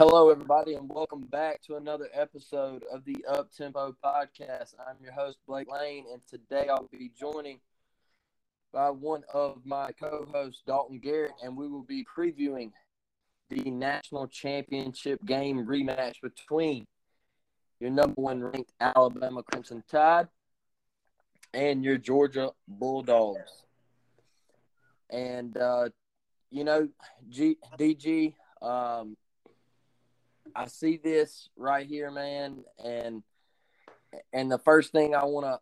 Hello, everybody, and welcome back to another episode of the Up Tempo Podcast. I'm your host, Blake Lane, and today I'll be joining by one of my co hosts, Dalton Garrett, and we will be previewing the national championship game rematch between your number one ranked Alabama Crimson Tide and your Georgia Bulldogs. And, uh, you know, G- DG, um, I see this right here, man, and and the first thing I want to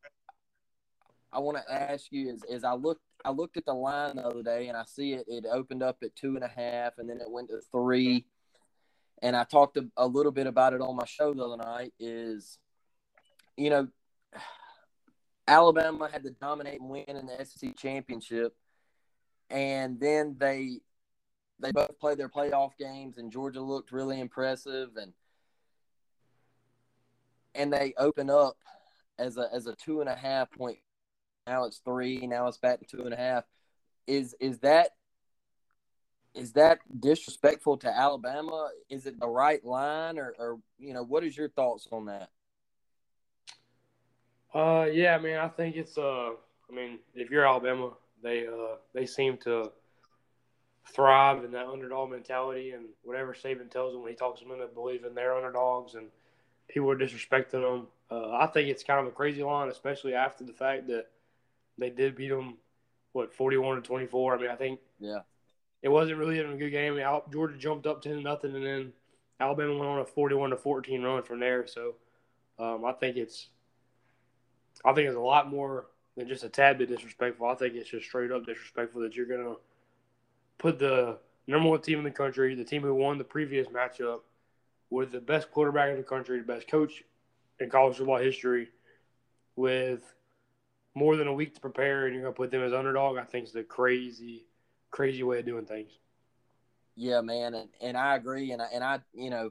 I want to ask you is is I looked I looked at the line the other day and I see it it opened up at two and a half and then it went to three, and I talked a, a little bit about it on my show the other night. Is you know Alabama had the dominating win in the SEC championship, and then they they both played their playoff games, and Georgia looked really impressive, and and they open up as a as a two and a half point. Now it's three. Now it's back to two and a half. Is is that is that disrespectful to Alabama? Is it the right line, or, or you know, what is your thoughts on that? Uh, yeah, I mean, I think it's uh, I mean, if you're Alabama, they uh, they seem to thrive in that underdog mentality and whatever Saban tells them when he talks them into believing they're underdogs and people are disrespecting them. Uh, I think it's kind of a crazy line, especially after the fact that they did beat them, what, 41 to 24. I mean, I think yeah, it wasn't really even a good game. Georgia jumped up 10 to nothing, and then Alabama went on a 41 to 14 run from there. So um, I think it's, I think it's a lot more than just a tad bit disrespectful. I think it's just straight up disrespectful that you're gonna put the number one team in the country, the team who won the previous matchup, with the best quarterback in the country, the best coach in college football history, with more than a week to prepare, and you're going to put them as underdog. I think is a crazy, crazy way of doing things. Yeah, man, and, and I agree, and I, and I, you know,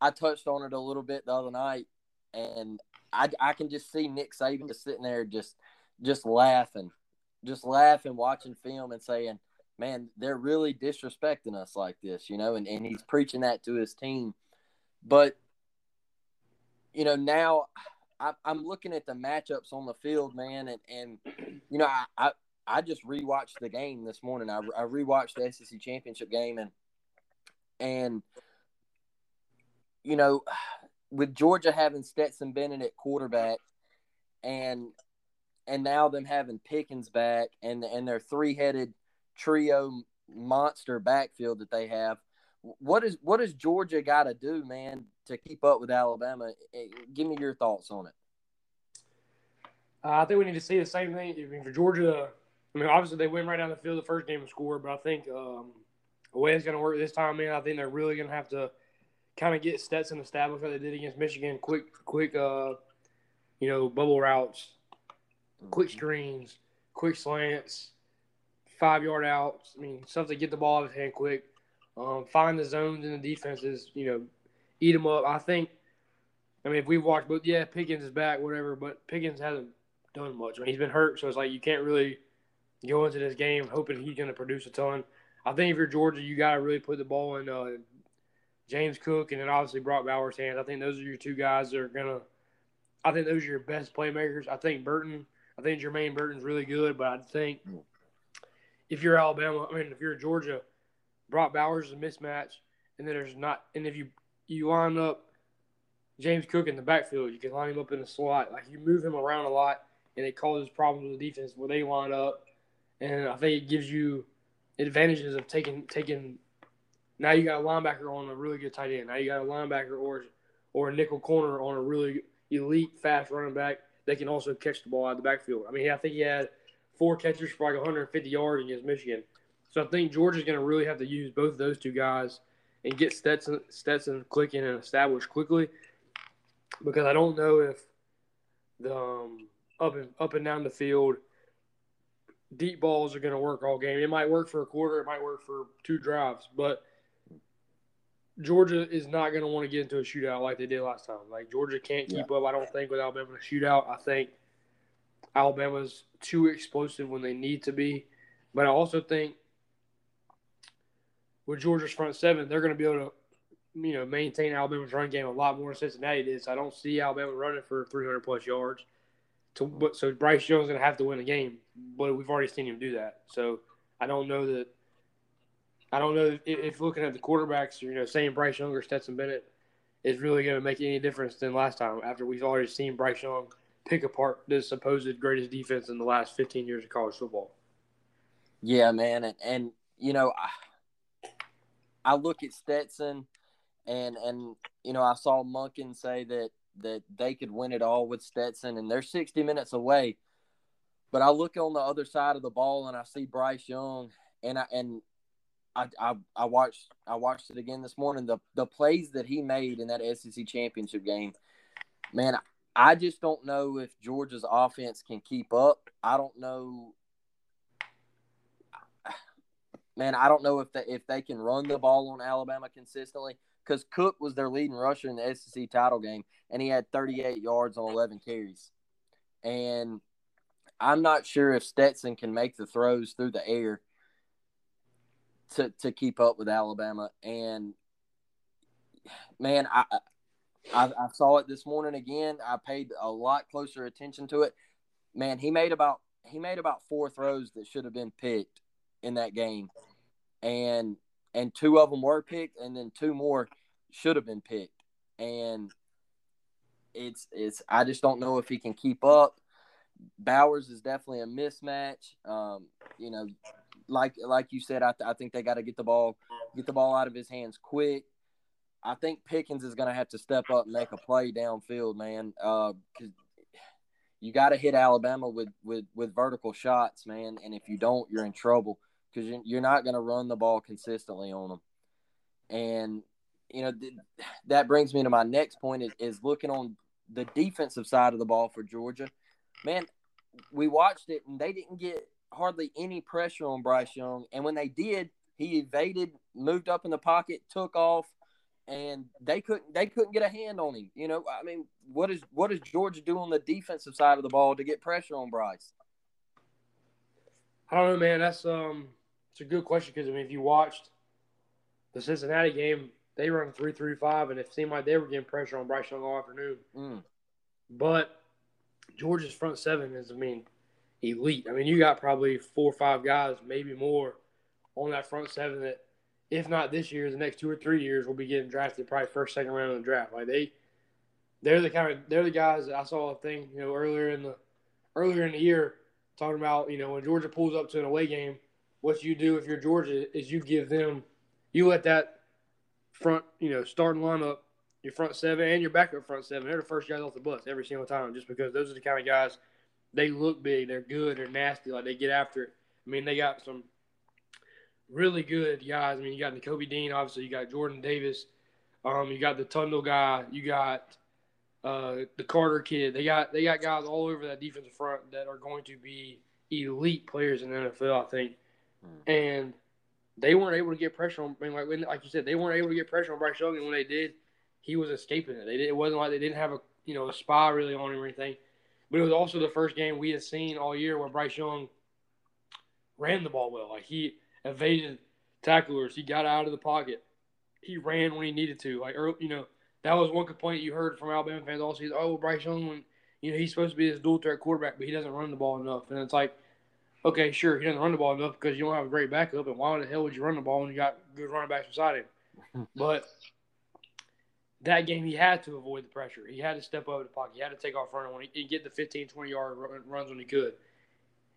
I touched on it a little bit the other night, and I, I can just see Nick Saban just sitting there, just, just laughing, just laughing, watching film, and saying, man, they're really disrespecting us like this, you know, and, and he's preaching that to his team. But, you know, now I, I'm looking at the matchups on the field, man, and, and you know, I, I, I just rewatched the game this morning. I, I rewatched the SEC championship game, and, and, you know, with Georgia having Stetson Bennett at quarterback, and and now them having Pickens back, and and their three headed trio monster backfield that they have. What is what does Georgia got to do, man, to keep up with Alabama? Eh, give me your thoughts on it. Uh, I think we need to see the same thing. I mean, for Georgia, I mean, obviously they went right down the field the first game and scored, but I think um, the way it's going to work this time, man, I think they're really going to have to kind of get Stetson established like they did against Michigan. Quick, quick, uh, you know, bubble routes, quick mm-hmm. screens, quick slants, five yard outs. I mean, stuff to get the ball out of his hand quick. Um, find the zones in the defenses. You know, eat them up. I think. I mean, if we watch, but yeah, Pickens is back, whatever. But Pickens hasn't done much. I mean, he's been hurt, so it's like you can't really go into this game hoping he's going to produce a ton. I think if you're Georgia, you got to really put the ball in uh, James Cook and then obviously Brock Bowers' hands. I think those are your two guys that are gonna. I think those are your best playmakers. I think Burton. I think Jermaine Burton's really good, but I think if you're Alabama, I mean, if you're Georgia, Brock Bowers is a mismatch, and then there's not, and if you you line up James Cook in the backfield, you can line him up in the slot. Like you move him around a lot, and it causes problems with the defense where they line up, and I think it gives you advantages of taking taking. Now you got a linebacker on a really good tight end. Now you got a linebacker or or a nickel corner on a really elite fast running back that can also catch the ball out of the backfield. I mean, I think he had four catches for like 150 yards against Michigan. So I think Georgia's going to really have to use both of those two guys and get Stetson, Stetson clicking and established quickly because I don't know if the um, up and up and down the field deep balls are going to work all game. It might work for a quarter, it might work for two drives, but Georgia is not going to want to get into a shootout like they did last time. Like Georgia can't keep yeah. up, I don't think, with Alabama in a shootout. I think Alabama's too explosive when they need to be, but I also think with Georgia's front seven, they're going to be able to, you know, maintain Alabama's run game a lot more than Cincinnati did. So I don't see Alabama running for 300 plus yards. To, but so Bryce Young's going to have to win a game, but we've already seen him do that. So I don't know that I don't know if, if looking at the quarterbacks, you know, saying Bryce Young or Stetson Bennett is really going to make any difference than last time. After we've already seen Bryce Young pick apart the supposed greatest defense in the last 15 years of college football. Yeah, man, and, and you know, I, I look at Stetson, and and you know, I saw Monken say that that they could win it all with Stetson, and they're 60 minutes away. But I look on the other side of the ball, and I see Bryce Young, and I and I, I, I watched I watched it again this morning. The the plays that he made in that SEC championship game, man, I just don't know if Georgia's offense can keep up. I don't know, man. I don't know if they, if they can run the ball on Alabama consistently because Cook was their leading rusher in the SEC title game, and he had 38 yards on 11 carries. And I'm not sure if Stetson can make the throws through the air to to keep up with Alabama. And man, I, I I saw it this morning again. I paid a lot closer attention to it. Man, he made about he made about four throws that should have been picked in that game, and and two of them were picked, and then two more should have been picked. And it's it's I just don't know if he can keep up. Bowers is definitely a mismatch. Um, you know, like like you said, I, th- I think they got to get the ball get the ball out of his hands quick. I think Pickens is going to have to step up and make a play downfield, man. Uh, you got to hit Alabama with, with with vertical shots, man. And if you don't, you're in trouble because you're not going to run the ball consistently on them. And you know th- that brings me to my next point is, is looking on the defensive side of the ball for Georgia. Man, we watched it and they didn't get hardly any pressure on Bryce Young. And when they did, he evaded, moved up in the pocket, took off, and they couldn't they couldn't get a hand on him. You know, I mean, what is what does Georgia do on the defensive side of the ball to get pressure on Bryce? I don't know, man. That's um, it's a good question because I mean, if you watched the Cincinnati game, they run three three five, and it seemed like they were getting pressure on Bryce Young all afternoon. Mm. But Georgia's front seven is, I mean, elite. I mean, you got probably four or five guys, maybe more, on that front seven that, if not this year, the next two or three years, will be getting drafted probably first, second round of the draft. Like they, they're the kind of they're the guys that I saw a thing you know earlier in the earlier in the year talking about you know when Georgia pulls up to an away game, what you do if you're Georgia is you give them, you let that front you know starting lineup, your front seven and your backup front seven, they're the first guys off the bus every single time, just because those are the kind of guys they look big, they're good, they're nasty, like they get after it. I mean, they got some really good guys. I mean, you got Nakobe Dean, obviously, you got Jordan Davis, um, you got the Tundle guy, you got uh, the Carter kid. They got they got guys all over that defensive front that are going to be elite players in the NFL, I think. Mm. And they weren't able to get pressure on. I mean, like, when, like you said, they weren't able to get pressure on Bryce Young, and when they did, he was escaping it. They did, it wasn't like they didn't have a you know a spy really on him or anything. But it was also the first game we had seen all year where Bryce Young ran the ball well. Like he evaded tacklers, he got out of the pocket, he ran when he needed to. Like early, you know, that was one complaint you heard from Alabama fans all season. Oh, Bryce Young, you know he's supposed to be this dual threat quarterback, but he doesn't run the ball enough. And it's like okay, sure, he doesn't run the ball enough because you don't have a great backup, and why the hell would you run the ball when you got good running backs beside him? but that game, he had to avoid the pressure. He had to step over the pocket. He had to take off running when he get the 15, 20 yard runs when he could.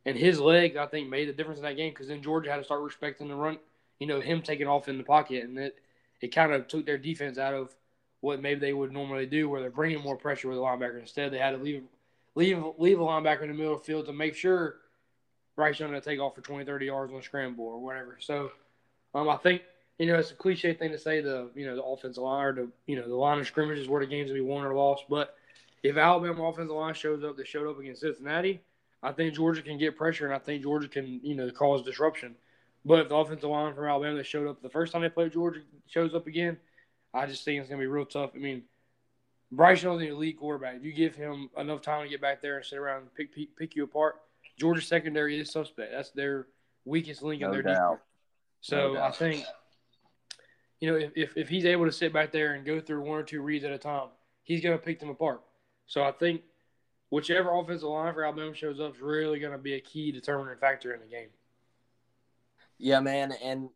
And his leg, I think, made the difference in that game because then Georgia had to start respecting the run. You know, him taking off in the pocket, and it it kind of took their defense out of what maybe they would normally do, where they're bringing more pressure with the linebacker. Instead, they had to leave leave leave a linebacker in the middle of the field to make sure Bryce Young to take off for 20, 30 yards on a scramble or whatever. So, um, I think you know it's a cliche thing to say the you know the offensive line or the you know the line of scrimmage is where the games will be won or lost. But if Alabama offensive line shows up, that showed up against Cincinnati, I think Georgia can get pressure, and I think Georgia can you know cause disruption. But if the offensive line from Alabama that showed up the first time they played Georgia shows up again, I just think it's going to be real tough. I mean, Bryce Young's an elite quarterback. If you give him enough time to get back there and sit around and pick, pick, pick you apart, Georgia's secondary is suspect. That's their weakest link no in their doubt. defense. So No I think, you know, if, if, if he's able to sit back there and go through one or two reads at a time, he's going to pick them apart. So I think whichever offensive line for Alabama shows up is really going to be a key determining factor in the game. Yeah, man, and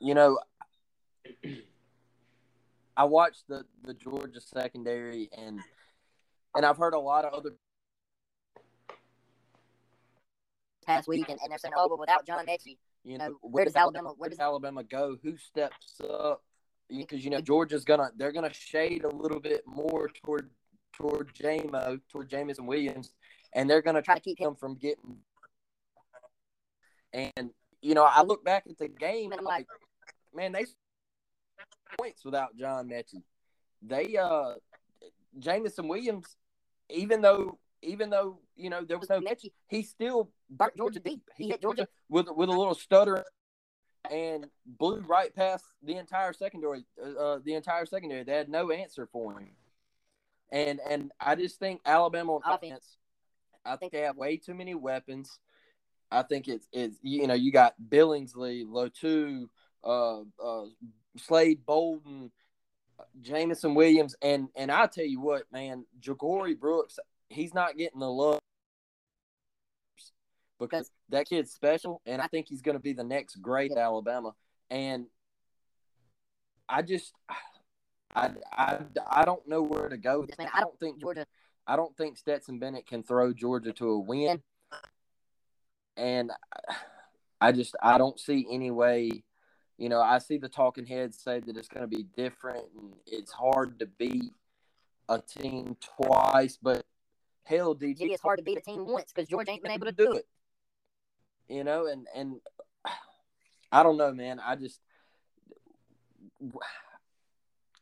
you know, I watched the the Georgia secondary, and and I've heard a lot of other past week, and, and they're saying, oh, but without John Metchie, you know, know where does Alabama- where where does does- Alabama go? Who steps up? Because you know Georgia's gonna they're gonna shade a little bit more toward toward JMO toward Jameson Williams, and they're gonna try to keep him from getting. And you know, I look back at the game and I'm like, man, they points without John Metchie. They uh Jameson Williams, even though even though you know there was no Metchie, he still burnt Georgia deep. He hit Georgia with with a little stutter and blew right past the entire secondary. Uh, uh, the entire secondary, they had no answer for him. And and I just think Alabama on offense, I think they have way too many weapons. I think it's it's you know you got Billingsley, Latu, uh, uh, Slade Bolden, Jameson Williams, and and I tell you what, man, Ja'Corey Brooks, he's not getting the love because that kid's special, and I think he's going to be the next great Alabama. And I just, I, I, I don't know where to go. with this. I don't think Georgia. I don't think Stetson Bennett can throw Georgia to a win. And I just, I don't see any way. You know, I see the talking heads say that it's going to be different and it's hard to beat a team twice, but hell, DG, it's hard to beat a team once because Georgia ain't been able to do it. You know, and and I don't know, man. I just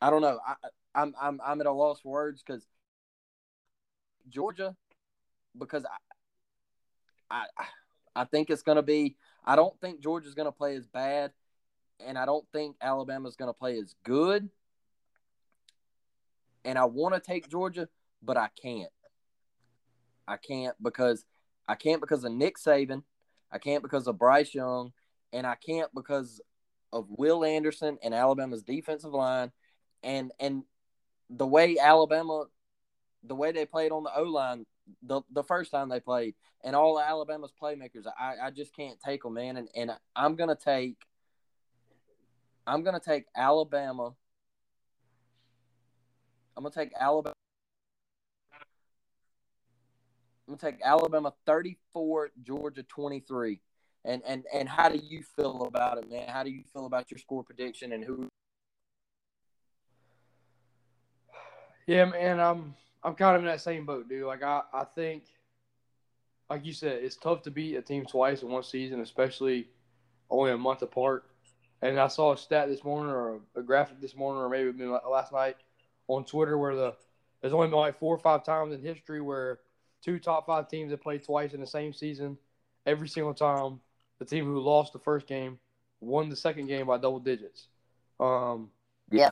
I don't know. I, I'm I'm I'm at a loss for words because Georgia, because I I I think it's going to be. I don't think Georgia's going to play as bad, and I don't think Alabama's going to play as good. And I want to take Georgia, but I can't. I can't because I can't because of Nick Saban. I can't because of Bryce Young, and I can't because of Will Anderson and Alabama's defensive line, and and the way Alabama, the way they played on the O line the the first time they played, and all Alabama's playmakers. I I just can't take them, man, and and I'm gonna take. I'm gonna take Alabama. I'm gonna take Alabama. I'm gonna take Alabama 34, Georgia 23. And and and how do you feel about it, man? How do you feel about your score prediction and who? Yeah, man, I'm I'm kind of in that same boat, dude. Like I, I think, like you said, it's tough to beat a team twice in one season, especially only a month apart. And I saw a stat this morning, or a, graphic this morning, or maybe last night on Twitter, where the there's only been like four or five times in history where two top five teams have played twice in the same season. Every single time, the team who lost the first game won the second game by double digits. Um, Yeah.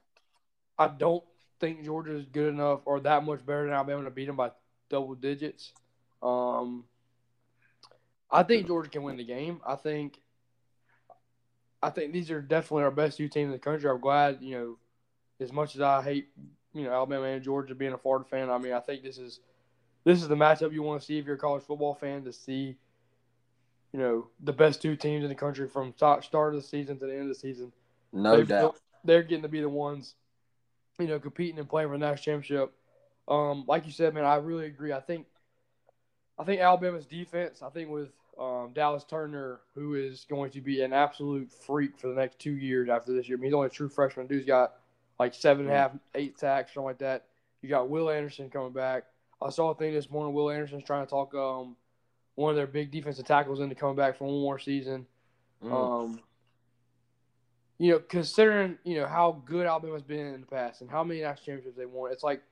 I don't think Georgia is good enough or that much better than Alabama to beat them by double digits. Um, I think Georgia can win the game. I think. I think these are definitely our best two teams in the country. I'm glad, you know, as much as I hate, you know, Alabama and Georgia being a Florida fan. I mean, I think this is this is the matchup you want to see if you're a college football fan to see, you know, the best two teams in the country from start of the season to the end of the season. No they're, doubt. They're getting to be the ones, you know, competing and playing for the national championship. Um, like you said, man, I really agree. I think, I think Alabama's defense. I think with um, Dallas Turner, who is going to be an absolute freak for the next two years after this year. I mean, he's only a true freshman. Dude's got like seven and a half, eight sacks, something like that. You got Will Anderson coming back. I saw a thing this morning. Will Anderson's trying to talk um, one of their big defensive tackles into coming back for one more season. Mm. Um, you know, considering you know how good Alabama's been in the past and how many national championships they won, it's like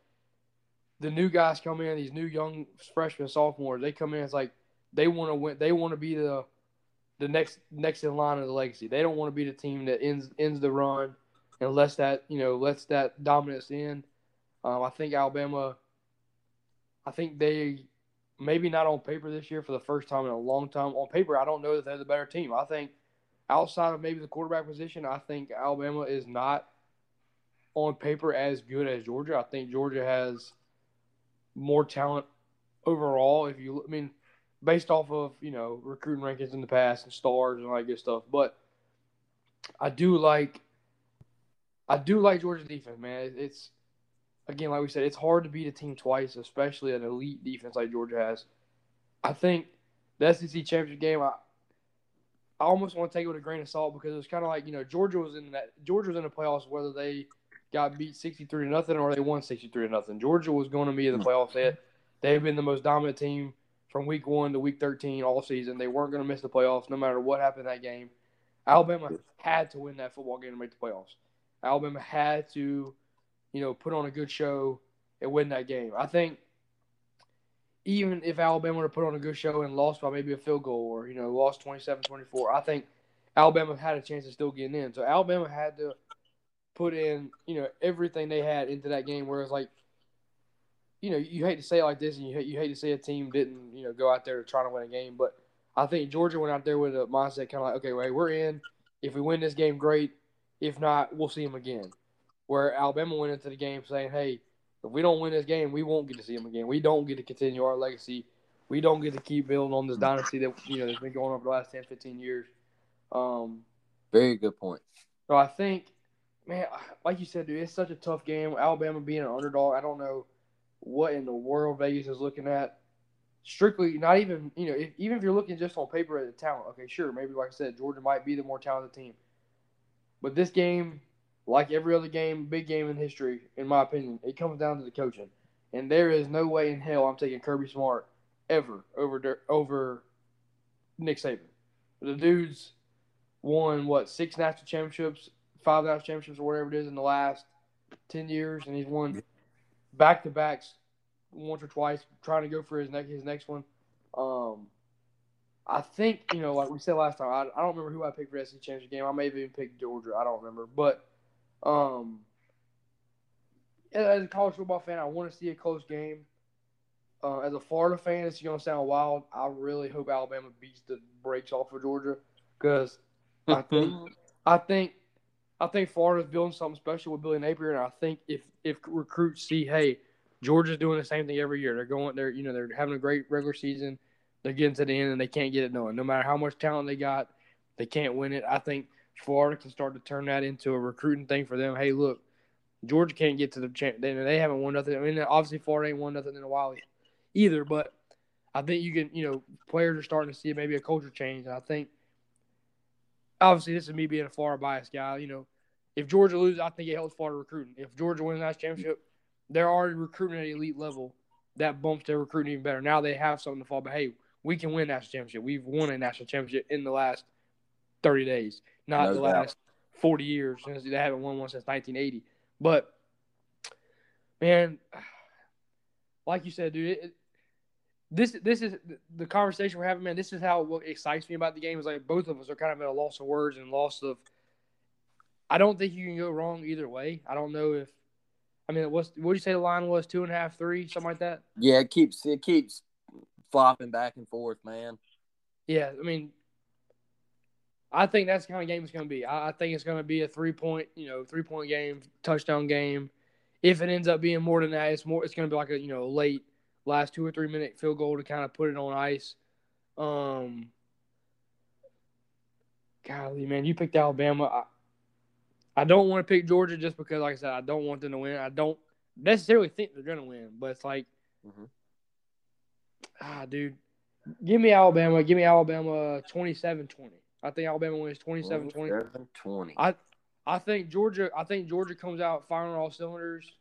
the new guys come in, these new young freshmen, sophomores, they come in. It's like they want to win. They want to be the the next next in line of the legacy. They don't want to be the team that ends ends the run and lets that you know lets that dominance in. Um, I think Alabama. I think they maybe not on paper this year for the first time in a long time. On paper, I don't know that they're the better team. I think outside of maybe the quarterback position, I think Alabama is not on paper as good as Georgia. I think Georgia has more talent overall. If you, look I mean, based off of you know recruiting rankings in the past and stars and all that good stuff. But I do like I do like Georgia's defense, man. It's again, like we said, it's hard to beat a team twice, especially an elite defense like Georgia has. I think the SEC championship game, I, I almost want to take it with a grain of salt because it was kind of like you know Georgia was in that Georgia was in the playoffs whether they got beat sixty three to nothing or they won sixty three to nothing. Georgia was going to be in the hmm. playoffs. They they've been the most dominant team from week one to week 13 all season. They weren't going to miss the playoffs no matter what happened in that game. Alabama had to win that football game to make the playoffs. Alabama had to, you know, put on a good show and win that game. I think even if Alabama would have put on a good show and lost by maybe a field goal or, you know, lost 27 24, I think Alabama had a chance of still getting in. So Alabama had to put in, you know, everything they had into that game. Whereas, like, you know, you hate to say it like this, and you hate, you hate to say a team didn't, you know, go out there to try to win a game. But I think Georgia went out there with a mindset kind of like, okay, wait, we're in. If we win this game, great. If not, we'll see them again. Where Alabama went into the game saying, hey, if we don't win this game, we won't get to see them again. We don't get to continue our legacy. We don't get to keep building on this dynasty that you know that's been going on for the last 10, 15 years. Um, Very good point. So I think, man, like you said, dude, it's such a tough game. Alabama being an underdog, I don't know what in the world Vegas is looking at. Strictly, not even you know, if, even if you're looking just on paper at the talent, okay, sure, maybe like I said, Georgia might be the more talented team. But this game, like every other game, big game in history, in my opinion, it comes down to the coaching. And there is no way in hell I'm taking Kirby Smart ever over over Nick Saban. The dude's won what six national championships, five national championships, or whatever it is in the last ten years, and he's won back to backs once or twice, trying to go for his next his next one. Um, I think you know, like we said last time, I, I don't remember who I picked for SEC championship game. I may have even picked Georgia. I don't remember, but um, as a college football fan, I want to see a close game. Uh, as a Florida fan, it's going to sound wild. I really hope Alabama beats the brakes off of Georgia because I think I think I think Florida's building something special with Billy Napier, and I think if if recruits see, hey, Georgia's doing the same thing every year. They're going, they're you know, they're having a great regular season. They're getting to the end, and they can't get it done. No matter how much talent they got, they can't win it. I think Florida can start to turn that into a recruiting thing for them. Hey, look, Georgia can't get to the champ. They, they haven't won nothing. I mean, obviously Florida ain't won nothing in a while either, but I think you can, you know, players are starting to see maybe a culture change, and I think obviously this is me being a Florida biased guy. You know, if Georgia loses, I think it helps Florida recruiting. If Georgia wins that championship, they're already recruiting at elite level. That bumps their recruiting even better. Now they have something to fall. But hey, we can win national championship. We've won a national championship in the last thirty days, not No the doubt. last forty years. Since they haven't won one since 1980. But man, like you said, dude, it, this this is the conversation we're having, man. This is how what excites me about the game is like both of us are kind of at a loss of words and loss of. I don't think you can go wrong either way. I don't know if, I mean, what's what did you say the line was two and a half, three, something like that. Yeah, it keeps it keeps flopping back and forth, man. Yeah, I mean, I think that's the kind of game it's going to be. I, I think it's going to be a three point, you know, three point game, touchdown game. If it ends up being more than that, it's more. It's going to be like a you know late last two or three minute field goal to kind of put it on ice. Um, golly, man, you picked Alabama. I, I don't want to pick Georgia just because, like I said, I don't want them to win. I don't necessarily think they're going to win, but it's like, Mhm. ah, dude, give me Alabama. Give me Alabama 27-20. I think Alabama wins 27-20. 27-20. I I think Georgia. I think Georgia comes out firing all cylinders.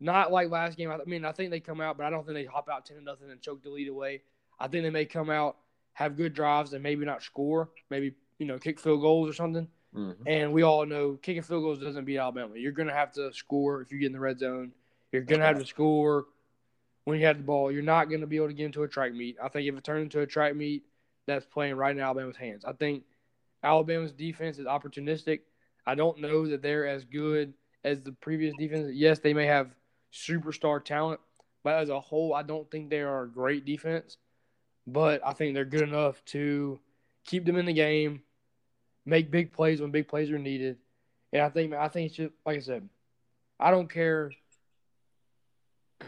Not like last game. I mean, I think they come out, but I don't think they hop out ten to nothing and choke the lead away. I think they may come out, have good drives, and maybe not score. Maybe you know kick field goals or something. Mhm. And we all know kicking field goals doesn't beat Alabama. You're gonna have to score if you get in the red zone. You're gonna have to score when you have the ball. You're not gonna be able to get into a track meet. I think if it turns into a track meet, that's playing right in Alabama's hands. I think Alabama's defense is opportunistic. I don't know that they're as good as the previous defense. Yes, they may have superstar talent, but as a whole, I don't think they are a great defense. But I think they're good enough to keep them in the game, make big plays when big plays are needed. And I think I think it's just like I said, I don't care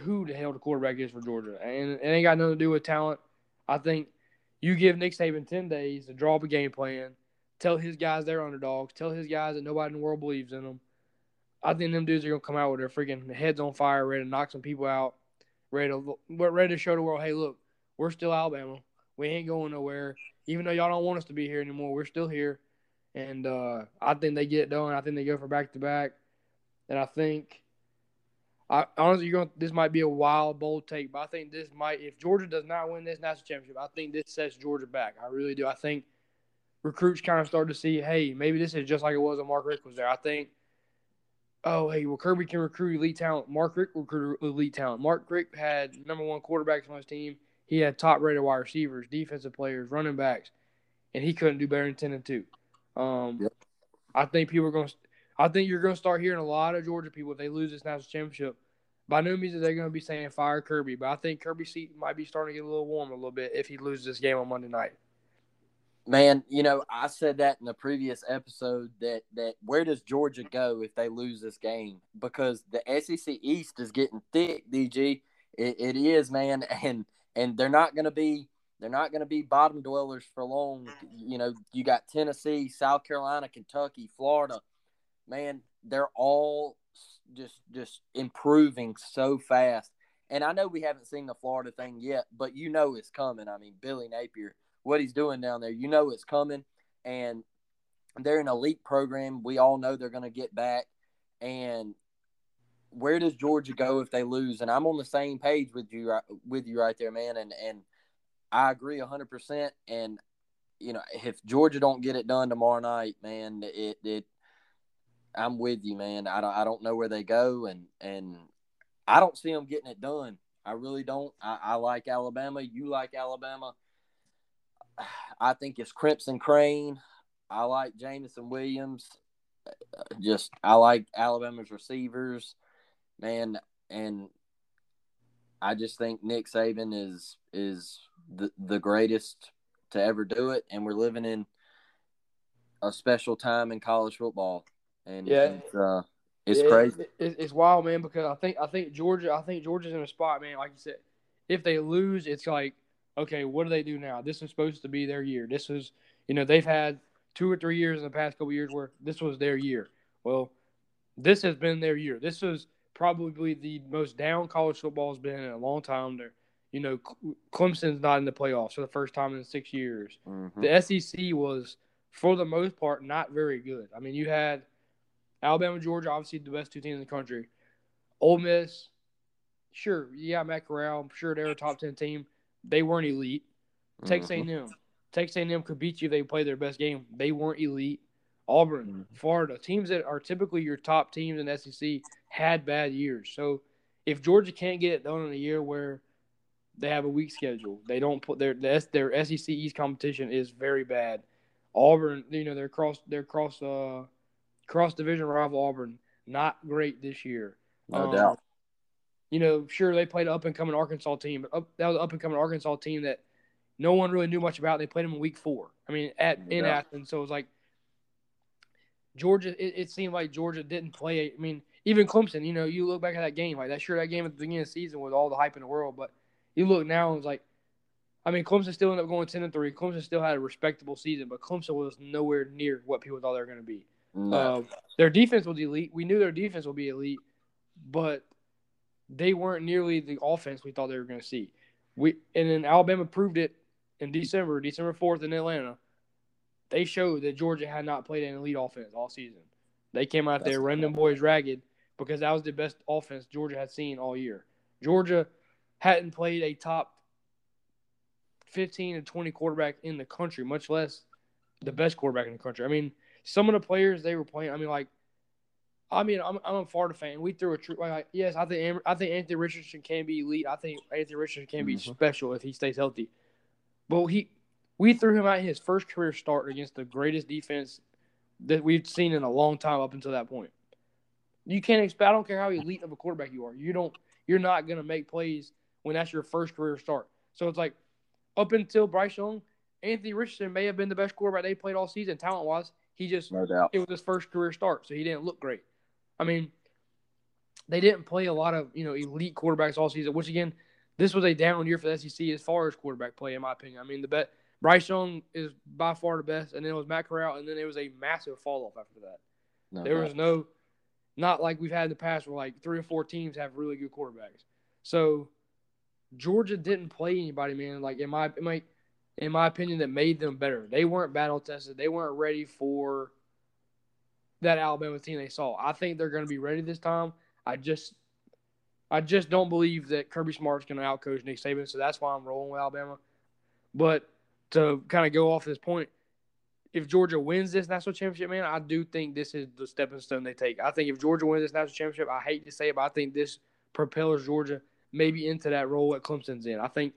who the hell the quarterback is for Georgia, and it ain't got nothing to do with talent. I think you give Nick Saban ten days to draw up a game plan, tell his guys they're underdogs, tell his guys that nobody in the world believes in them. I think them dudes are gonna come out with their freaking heads on fire, ready to knock some people out, ready to ready to show the world, hey, look, we're still Alabama. We ain't going nowhere. Even though y'all don't want us to be here anymore, we're still here. And uh, I think they get it done. I think they go for back to back. And I think, I honestly, you're going. This might be a wild, bold take, but I think this might. If Georgia does not win this national championship, I think this sets Georgia back. I really do. I think recruits kind of start to see, hey, maybe this is just like it was when Mark Richt was there. I think oh, hey, well, Kirby can recruit elite talent. Mark Richt recruited elite talent. Mark Richt had number one quarterbacks on his team. He had top rated wide receivers, defensive players, running backs, and he couldn't do better than ten and two. Um, Yep. I think people are going. to I think you're going to start hearing a lot of Georgia people if they lose this national championship. By no means are they going to be saying fire Kirby, but I think Kirby's seat might be starting to get a little warm a little bit if he loses this game on Monday night. Man, you know, I said that in the previous episode that that where does Georgia go if they lose this game? Because the SEC East is getting thick, DG. It, it is, man, and and they're not going to be they're not going to be bottom dwellers for long. You know, you got Tennessee, South Carolina, Kentucky, Florida. Man, they're all just just improving so fast. And I know we haven't seen the Florida thing yet, but you know it's coming. I mean, Billy Napier what he's doing down there. You know it's coming, and they're an elite program. We all know they're going to get back. And where does Georgia go if they lose? And I'm on the same page with you, with you right there, man. And and I agree hundred percent. And you know, if Georgia don't get it done tomorrow night, man, it it. I'm with you, man. I don't I don't know where they go, and and I don't see them getting it done. I really don't. I, I like Alabama. You like Alabama. I think it's Crimson Crane. I like Jameson Williams. Uh, Just I like Alabama's receivers, man, and I just think Nick Saban is is the the greatest to ever do it, and we're living in a special time in college football, and Yeah. it's, uh, it's Yeah, crazy. it- it- it's wild, man. Because I think I think Georgia, I think Georgia's in a spot, man. Like you said, if they lose, it's like, okay, what do they do now? This is supposed to be their year. This is, you know, they've had two or three years in the past couple years where this was their year. Well, this has been their year. This is probably the most down college football has been in a long time. There, you know, Clemson's not in the playoffs for the first time in six years. Mhm. The SEC was, for the most part, not very good. I mean, you had Alabama, Georgia, obviously the best two teams in the country. Ole Miss, sure, yeah, Matt Corral, I'm sure they're a top ten team. They weren't elite. Texas Mhm. A&M, Texas A&M could beat you if they played their best game. They weren't elite. Auburn, Mhm. Florida, teams that are typically your top teams in SEC had bad years. So if Georgia can't get it done in a year where they have a weak schedule, they don't put their their, their SEC East competition is very bad. Auburn, you know, their cross their cross uh cross division rival Auburn, not great this year. No Um, doubt. You know, sure they played an up and coming Arkansas team, but up, that was an up and coming Arkansas team that no one really knew much about. They played them in week four. I mean, at in Yeah. Athens, so it was like Georgia. It, it seemed like Georgia didn't play. I mean, even Clemson. You know, you look back at that game, like that. Sure, that game at the beginning of the season with all the hype in the world, but you look now and it's like, I mean, Clemson still ended up going ten and three. Clemson still had a respectable season, but Clemson was nowhere near what people thought they were going to be. No. Um, their defense was elite. We knew their defense would be elite, but they weren't nearly the offense we thought they were going to see. We and then Alabama proved it in December, December fourth in Atlanta. They showed that Georgia had not played an elite offense all season. They came out That's there running them boys ragged because that was the best offense Georgia had seen all year. Georgia hadn't played a top fifteen and twenty quarterback in the country, much less the best quarterback in the country. I mean, some of the players they were playing. I mean, like, I mean, I'm, I'm a Florida fan. We threw a true. Like, yes, I think I think Anthony Richardson can be elite. I think Anthony Richardson can be Mhm. special if he stays healthy. But he, we threw him out in his first career start against the greatest defense that we've seen in a long time up until that point. You can't expect. I don't care how elite of a quarterback you are. You don't. You're not gonna make plays when that's your first career start. So it's like up until Bryce Young, Anthony Richardson may have been the best quarterback they played all season, talent wise. He just no doubt. it was his first career start, so he didn't look great. I mean, they didn't play a lot of you know elite quarterbacks all season, which again, this was a down year for the SEC as far as quarterback play, in my opinion. I mean, the bet Bryce Young is by far the best, and then it was Matt Corral, and then it was a massive fall off after that. No There doubt. was no, not like we've had in the past where like three or four teams have really good quarterbacks. So Georgia didn't play anybody, man. Like in my in my in my opinion, that made them better. They weren't battle tested. They weren't ready for that Alabama team they saw. I think they're going to be ready this time. I just I just don't believe that Kirby Smart's going to outcoach Nick Saban, so that's why I'm rolling with Alabama. But to kind of go off this point, if Georgia wins this national championship, man, I do think this is the stepping stone they take. I think if Georgia wins this national championship, I hate to say it, but I think this propels Georgia maybe into that role that Clemson's in. I think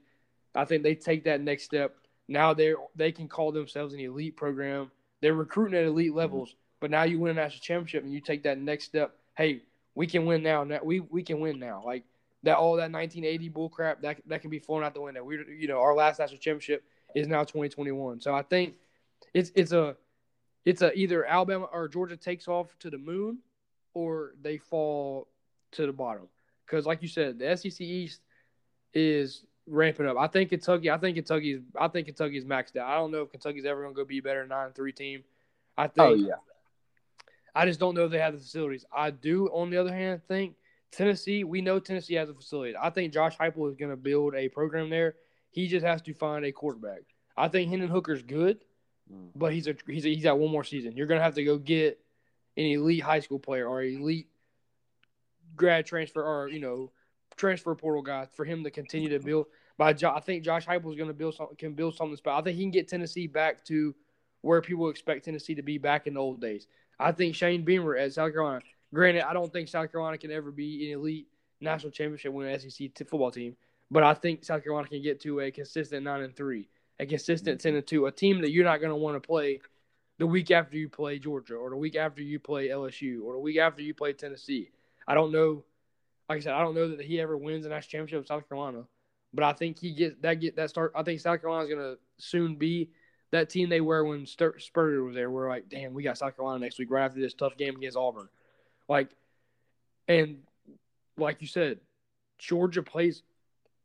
I think they take that next step. Now they they can call themselves an elite program. They're recruiting at elite mm-hmm. levels, but now you win a national championship and you take that next step. Hey, we can win now. Now we we can win now. Like that all that 1980 bull crap that that can be flown out the window. We you know our last national championship is now 2021. So I think it's it's a it's a either Alabama or Georgia takes off to the moon or they fall to the bottom. Because like you said, the SEC East is ramping up. I think Kentucky. I think Kentucky's. I think Kentucky's maxed out. I don't know if Kentucky's ever going to go be better than nine three team. I think. Oh yeah. I just don't know if they have the facilities. I do, on the other hand, think Tennessee. We know Tennessee has the facilities. I think Josh Heupel is going to build a program there. He just has to find a quarterback. I think Hendon Hooker's good, Mm. but he's a he's a, he's got one more season. You're going to have to go get an elite high school player or elite grad transfer or you know transfer portal guy for him to continue to build. By jo- I think Josh Heupel is going to build some, can build something special. I think he can get Tennessee back to where people expect Tennessee to be back in the old days. I think Shane Beamer at South Carolina. Granted, I don't think South Carolina can ever be an elite national championship winning SEC t- football team, but I think South Carolina can get to a consistent nine and three, a consistent ten and two, a team that you're not going to want to play the week after you play Georgia or the week after you play LSU or the week after you play Tennessee. I don't know. Like I said, I don't know that he ever wins a national championship in South Carolina, but I think he gets that get that start. I think South Carolina's going to soon be that team they were when Stur- Spurrier was there. We're like, damn, we got South Carolina next week right after this tough game against Auburn. Like, and like you said, Georgia plays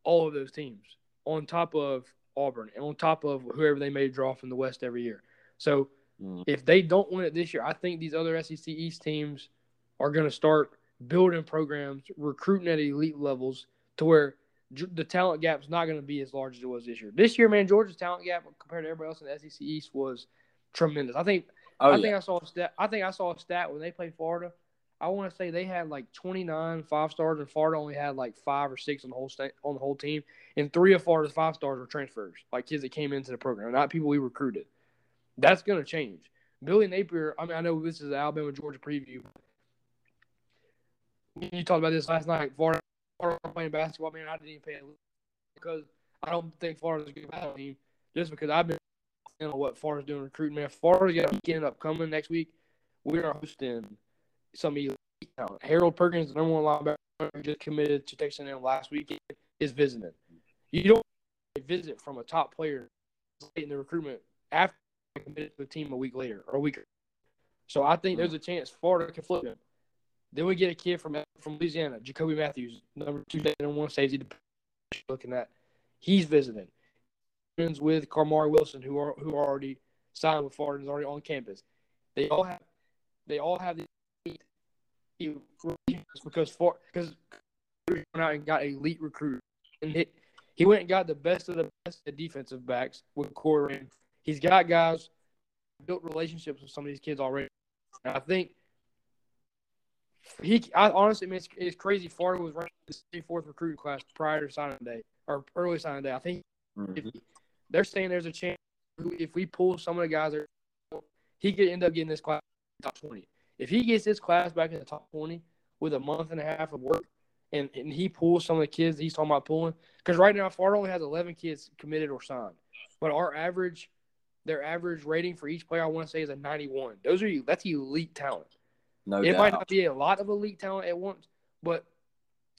all of those teams on top of Auburn and on top of whoever they may draw from the West every year. So Mm. if they don't win it this year, I think these other SEC East teams are going to start building programs, recruiting at elite levels to where the talent gap is not going to be as large as it was this year. This year, man, Georgia's talent gap compared to everybody else in the SEC East was tremendous. I think Oh I yeah. think I saw a stat. I think I saw a stat when they played Florida. I want to say they had like 29 five stars, and Florida only had like five or six on the whole state on the whole team. And three of Florida's five stars were transfers, like kids that came into the program, not people we recruited. That's going to change. Billy Napier. I mean, I know this is an Alabama Georgia preview. You talked about this last night. Florida, playing basketball. Man, I didn't even pay attention because I don't think Florida's a good basketball team. Just because I've been you know what Florida's doing recruiting. Man, Florida's got a weekend upcoming next week. We are hosting some elite talent. Harold Perkins, the number one linebacker, just committed to Texas A&M last weekend, is visiting. You don't visit from a top player late in the recruitment after committed to a team a week later or a week. So I think there's a chance Florida can flip him. Then we get a kid from from Louisiana, Jacoby Matthews, number two, number one safety. Looking at He's visiting. Friends with Kamari Wilson, who are who are already signed with Florida, is already on campus. They all have they all have the elite recruitment because for because went out and got elite recruit and hit, he went and got the best of the best of defensive backs with Corey. He's got guys built relationships with some of these kids already. And I think he, I honestly, I mean, it's, it's crazy. Florida was ranked the fourth recruiting class prior to signing day or early signing day. I think mm-hmm. they're saying there's a chance if we pull some of the guys, he could end up getting this class top twenty. If he gets this class back in the top twenty with a month and a half of work, and, and he pulls some of the kids he's talking about pulling, because right now Florida only has 11 kids committed or signed, but our average, their average rating for each player I want to say is a 91. Those are you. that's elite talent. No, it doubt. might not be a lot of elite talent at once, but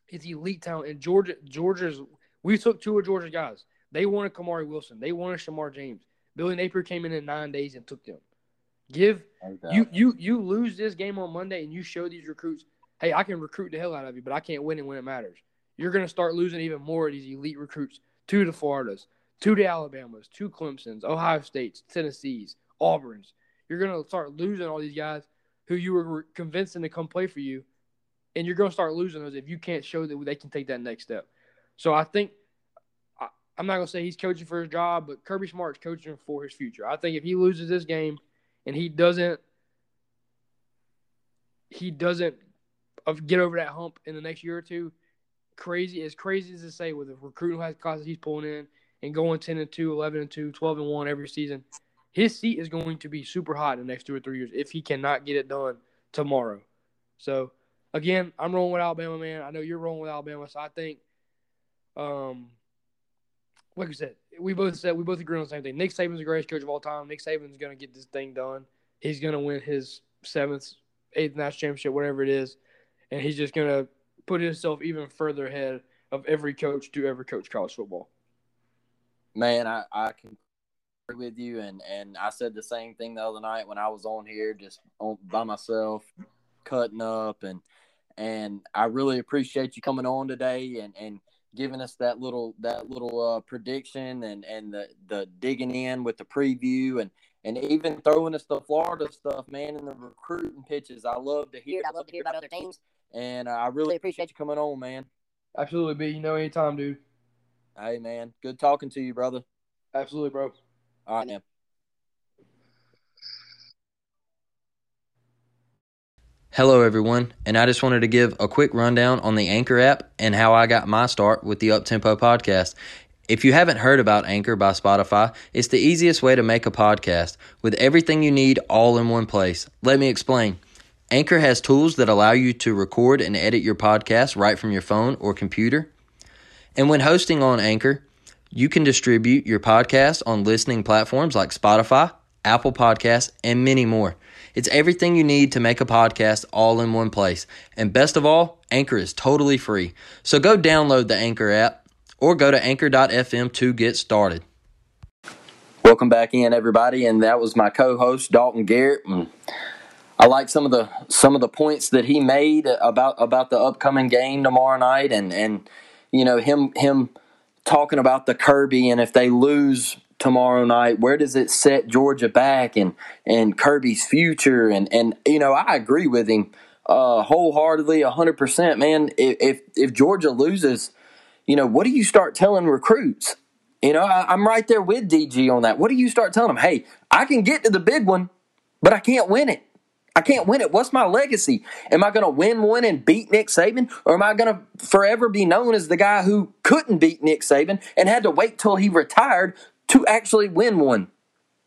it's elite talent. And Georgia, Georgia's we took two of Georgia's guys. They wanted Kamari Wilson. They wanted Shemar James. Billy Napier came in in nine days and took them. Give you you you lose this game on Monday and you show these recruits, hey, I can recruit the hell out of you, but I can't win it when it matters. You're gonna start losing even more of these elite recruits to the Floridas, to the Alabamas, to Clemson's, Ohio States, Tennessee's, Auburn's. You're gonna start losing all these guys who you were convincing to come play for you, and you're gonna start losing those if you can't show that they can take that next step. So I think I, I'm not gonna say he's coaching for his job, but Kirby Smart's coaching for his future. I think if he loses this game and he doesn't he doesn't get over that hump in the next year or two, crazy as crazy as to say with the recruiting classes he's pulling in and going 10 and 2, 11 and 2, 12 and 1 every season, his seat is going to be super hot in the next two or three years if he cannot get it done tomorrow. So again, I'm rolling with Alabama, man. I know you're rolling with Alabama, so I think um like I said, we both said we both agree on the same thing. Nick Saban's the greatest coach of all time. Nick Saban's going to get this thing done. He's going to win his seventh, eighth national championship, whatever it is, and he's just going to put himself even further ahead of every coach to ever coach college football. Man, I, I can with you, and and I said the same thing the other night when I was on here, just on by myself, cutting up, and and I really appreciate you coming on today, and and giving us that little that little uh, prediction and and the the digging in with the preview and and even throwing us the Florida stuff, man, and the recruiting pitches. I love to hear. I love to hear about other teams. And uh, I really appreciate you coming on, man. Absolutely, B. You know, anytime, dude. Hey, man. Good talking to you, brother. Absolutely, bro. All right. Hello, everyone, and I just wanted to give a quick rundown on the Anchor app and how I got my start with the Uptempo podcast. If you haven't heard about Anchor by Spotify, it's the easiest way to make a podcast with everything you need all in one place. Let me explain. Anchor has tools that allow you to record and edit your podcast right from your phone or computer. And when hosting on Anchor, you can distribute your podcast on listening platforms like Spotify, Apple Podcasts, and many more. It's everything you need to make a podcast all in one place. And best of all, Anchor is totally free. So go download the Anchor app or go to anchor.fm to get started. Welcome back in everybody and that was my co-host Dalton Garrett I like some of the some of the points that he made about about the upcoming game tomorrow night and and you know him him talking about the Kirby and if they lose tomorrow night? Where does it set Georgia back and and Kirby's future? And and you know, I agree with him uh, wholeheartedly, hundred percent, man. If if Georgia loses, you know, what do you start telling recruits? You know, I, I'm right there with DG on that. What do you start telling them? Hey, I can get to the big one, but I can't win it. I can't win it. What's my legacy? Am I going to win one and beat Nick Saban? Or am I going to forever be known as the guy who couldn't beat Nick Saban and had to wait till he retired to actually win one.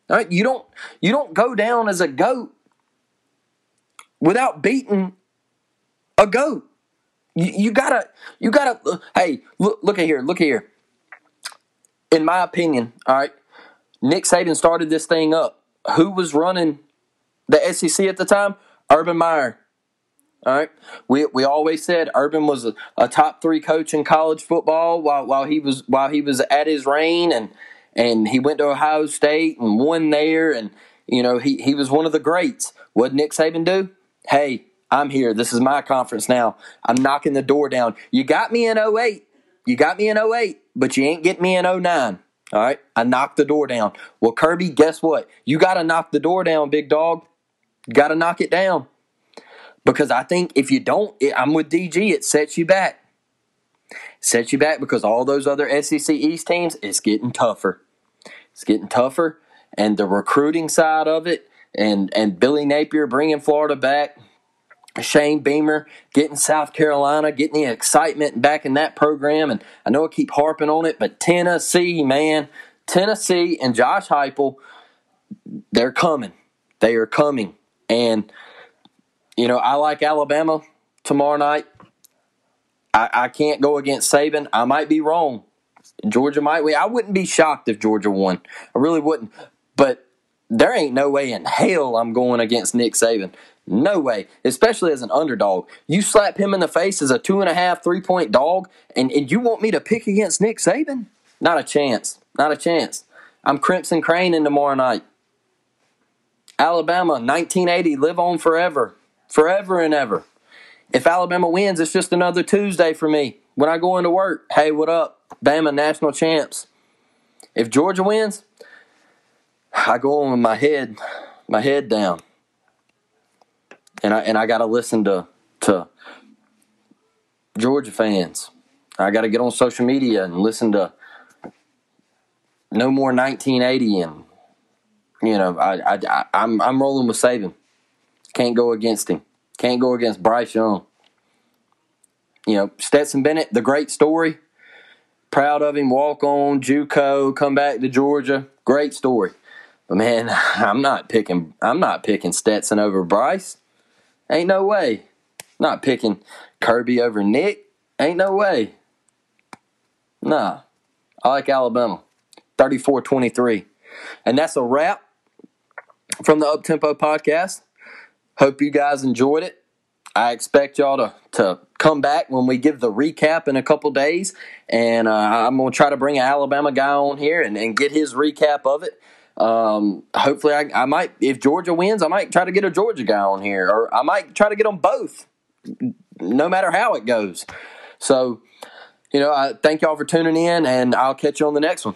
All right, you don't you don't go down as a goat without beating a goat. You, you gotta you gotta hey look look at here look at here. In my opinion, all right, Nick Saban started this thing up. Who was running the SEC at the time? Urban Meyer. All right. We we always said Urban was a, a, top three coach in college football while while he was while he was at his reign and and he went to Ohio State and won there, and you know he he was one of the greats. What Nick Saban do? Hey, I'm here. This is my conference now. I'm knocking the door down. You got me in 08. You got me in 08, but you ain't getting me in 09. All right. I knocked the door down. Well, Kirby, guess what? You got to knock the door down, big dog. Got to knock it down. Because I think if you don't, it, I'm with DG, it sets you back. sets you back because all those other SEC East teams, it's getting tougher. It's getting tougher. And the recruiting side of it, and, and Billy Napier bringing Florida back, Shane Beamer getting South Carolina, getting the excitement back in that program. And I know I keep harping on it, but Tennessee, man, Tennessee and Josh Heupel, they're coming. They are coming. And, you know, I like Alabama tomorrow night. I, I can't go against Saban. I might be wrong. Georgia might win. I wouldn't be shocked if Georgia won. I really wouldn't. But there ain't no way in hell I'm going against Nick Saban. No way, especially as an underdog. You slap him in the face as a two and a half, three point dog, and, and you want me to pick against Nick Saban? Not a chance. Not a chance. I'm Crimson Crane in tomorrow night. Alabama, 1980, live on forever. Forever and ever. If Alabama wins, it's just another Tuesday for me. When I go into work, hey, what up? Bama national champs. If Georgia wins, I go on with my head, my head down and I and I got to listen to to Georgia fans. I got to get on social media and listen to no more 1980 and you know I, I I'm I'm rolling with Saban. Can't go against him. Can't go against Bryce Young. You know Stetson Bennett, the great story. Proud of him. Walk on JUCO, come back to Georgia. Great story. But man, I'm not picking. I'm not picking Stetson over Bryce. Ain't no way. Not picking Kirby over Nick. Ain't no way. Nah. I like Alabama. 34 23. And that's a wrap from the Uptempo podcast. Hope you guys enjoyed it. I expect y'all to, to come back when we give the recap in a couple days. And uh, I'm going to try to bring an Alabama guy on here and, and get his recap of it. Um, hopefully, I, I might, if Georgia wins, I might try to get a Georgia guy on here, or I might try to get them both, no matter how it goes. So, you know, I thank y'all for tuning in, and I'll catch you on the next one.